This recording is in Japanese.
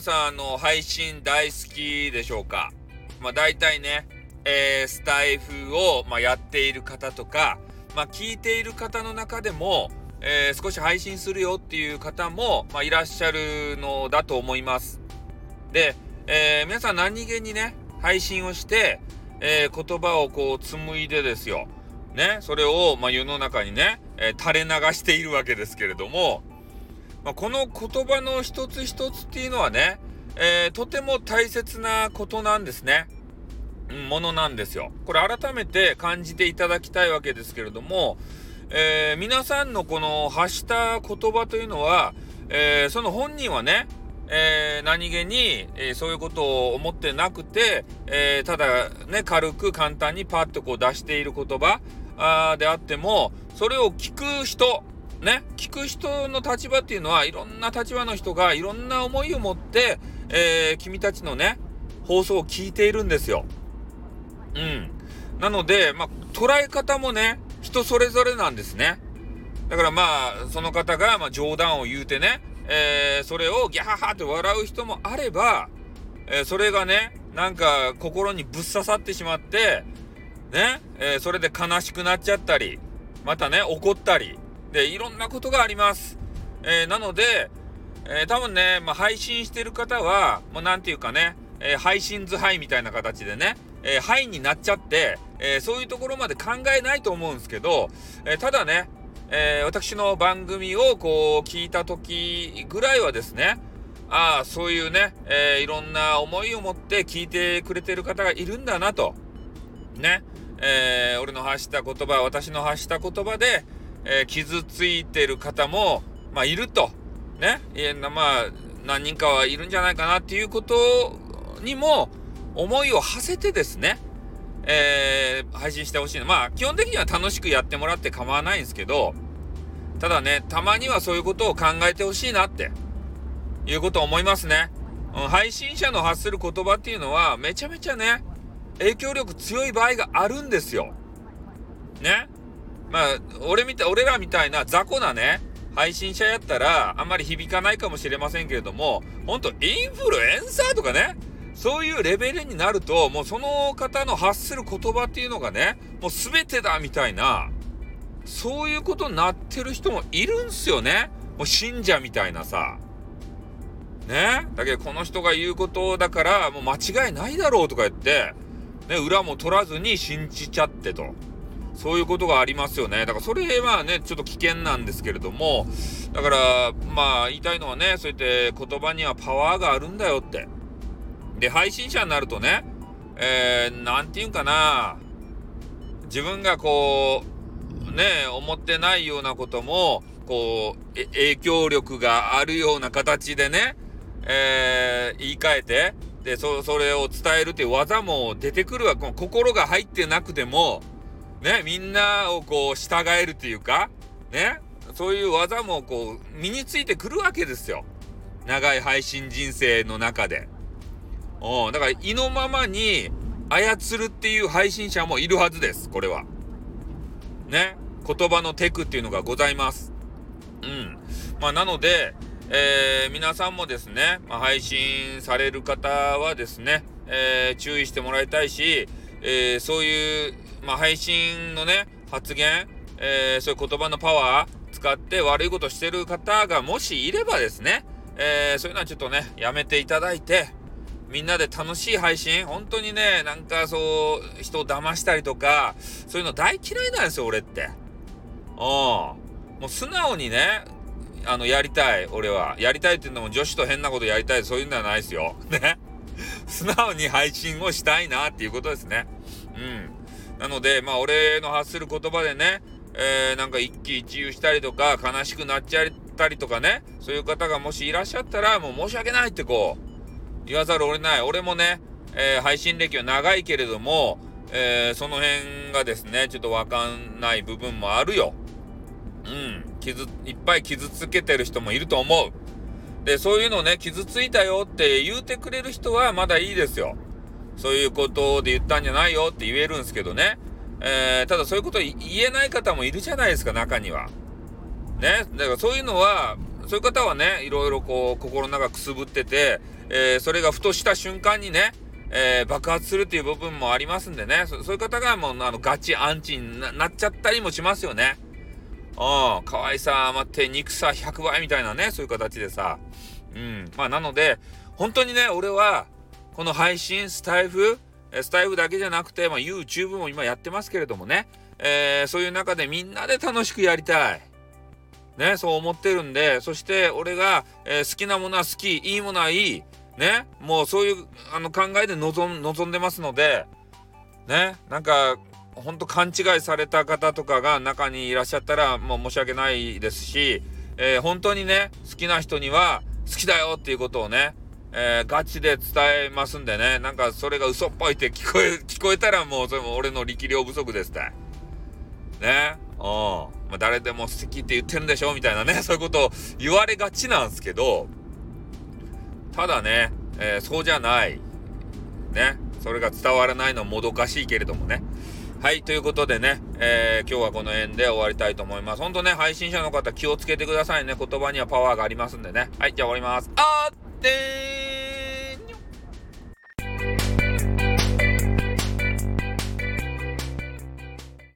さん、の、配信大好きでしょうか？まあ、大体ね、えー、スタイフを、まあ、やっている方とか、まあ、聞いている方の中でも、えー、少し配信するよっていう方も、まあ、いらっしゃるのだと思います。で、えー、皆さん何気にね、配信をして、えー、言葉をこう紡いでですよ。ね、それを、まあ、世の中にね、え垂れ流しているわけですけれども、まあ、この言葉の一つ一つっていうのはね、えとても大切なことなんですね。ものなんですよ。これ改めて感じていただきたいわけですけれども、えー、皆さんのこの発した言葉というのは、えー、その本人はね、えー、何気に、えそういうことを思ってなくて、えただね、軽く簡単にパッとこう出している言葉あであっても、それを聞く人、ね、聞く人の立場っていうのは、いろんな立場の人がいろんな思いを持って、え君たちのね、放送を聞いているんですよ。うん。なので、まあ、捉え方もね、人それぞれなんですね。だからまあ、その方が、まあ、冗談を言うてね、えー、それをギャハハって笑う人もあれば、えー、それがね、なんか心にぶっ刺さってしまって、ね、えー、それで悲しくなっちゃったり、またね、怒ったり、で、いろんなことがあります。えなので、え多分ね、まあ、配信してる方は、もうなんていうかね、え配信図配みたいな形でね、えー、になっちゃって、えー、そういうところまで考えないと思うんですけど、えー、ただね、え私の番組をこう聞いた時ぐらいはですね、ああ、そういうね、えいろんな思いを持って聞いてくれてる方がいるんだなと。ね。え俺の発した言葉、私の発した言葉で、え傷ついてる方も、まあ、いると。ね。いや、まあ、何人かはいるんじゃないかなっていうことにも、思いを馳せてですね、えー、配信してほしいの。まあ、基本的には楽しくやってもらって構わないんですけど、ただね、たまにはそういうことを考えてほしいなって、いうことを思いますね。うん、配信者の発する言葉っていうのは、めちゃめちゃね、影響力強い場合があるんですよ。ね。まあ、俺みた、俺らみたいな雑魚なね、配信者やったら、あんまり響かないかもしれませんけれども、ほんと、インフルエンサーとかね、そういうレベルになると、もうその方の発する言葉っていうのがね、もう全てだみたいな、そういうことになってる人もいるんすよね。もう信者みたいなさ。ね？だけどこの人が言うことだから、もう間違いないだろうとか言って、ね、裏も取らずに信じちゃってと。そういうことがありますよね。だからそれはね、ちょっと危険なんですけれども、だから、まあ言いたいのはね、そうやって言葉にはパワーがあるんだよって。で、配信者になるとね、えー、なんて言うんかな、自分がこう、ね、思ってないようなことも、こう、影響力があるような形でね、えー、言い換えて、で、そ、それを伝えるっていう技も出てくるわ。この心が入ってなくても、ね、みんなをこう、従えるっていうか、ね、そういう技もこう、身についてくるわけですよ。長い配信人生の中で。うん、だから意のままに操るっていう配信者もいるはずです、これは。ね。言葉のテクっていうのがございます。うん。まあ、なので、えー、皆さんもですね、まあ、配信される方はですね、えー、注意してもらいたいし、えー、そういう、まあ、配信のね、発言、えそういう言葉のパワー使って悪いことしてる方がもしいればですね、えそういうのはちょっとね、やめていただいて、みんなで楽しい配信本当にね、なんかそう、人を騙したりとか、そういうの大嫌いなんですよ、俺って。うん。もう素直にね、あの、やりたい、俺は。やりたいっていうのも女子と変なことやりたい、そういうのはないですよ。ね。素直に配信をしたいなっていうことですね。うん。なので、まあ、俺の発する言葉でね、えー、なんか一喜一憂したりとか、悲しくなっちゃったりとかね、そういう方がもしいらっしゃったら、もう申し訳ないってこう、言わざるを得ない。俺もね、えー、配信歴は長いけれども、えー、その辺がですね、ちょっとわかんない部分もあるよ。うん。傷、いっぱい傷つけてる人もいると思う。で、そういうのね、傷ついたよって言うてくれる人はまだいいですよ。そういうことで言ったんじゃないよって言えるんですけどね。えー、ただそういうこと言えない方もいるじゃないですか、中には。ね。だからそういうのは、そういう方はね、いろいろこう、心の中くすぶってて、えー、それがふとした瞬間にね、えー、爆発するっていう部分もありますんでね、そういう方がもうあのガチアンチになっちゃったりもしますよね。うん、可愛さ余って憎さ100倍みたいなね、そういう形でさ。うん、まあなので、本当にね、俺は、この配信、スタイフ、スタイフだけじゃなくて、まあ YouTube も今やってますけれどもね、えー、そういう中でみんなで楽しくやりたい。ね、そう思ってるんで、そして俺が、えー、好きなものは好き、いいものはいい。ね、もうそういうあの考えで望んでますので、ね、なんか、ほんと勘違いされた方とかが中にいらっしゃったら、もう申し訳ないですし、えー、本当にね、好きな人には好きだよっていうことをね、えー、ガチで伝えますんでね、なんかそれが嘘っぽいって聞こえ、聞こえたらもうそれも俺の力量不足ですって。ね？うん。まあ、誰でも好きって言ってるんでしょみたいなね、そういうことを言われがちなんですけど、ただね、えー、そうじゃない。ね？それが伝わらないのもどかしいけれどもね。はい、ということでね、えー、今日はこの辺で終わりたいと思います。ほんとね、配信者の方気をつけてくださいね。言葉にはパワーがありますんでね。はい、じゃあ終わります。あー Ding!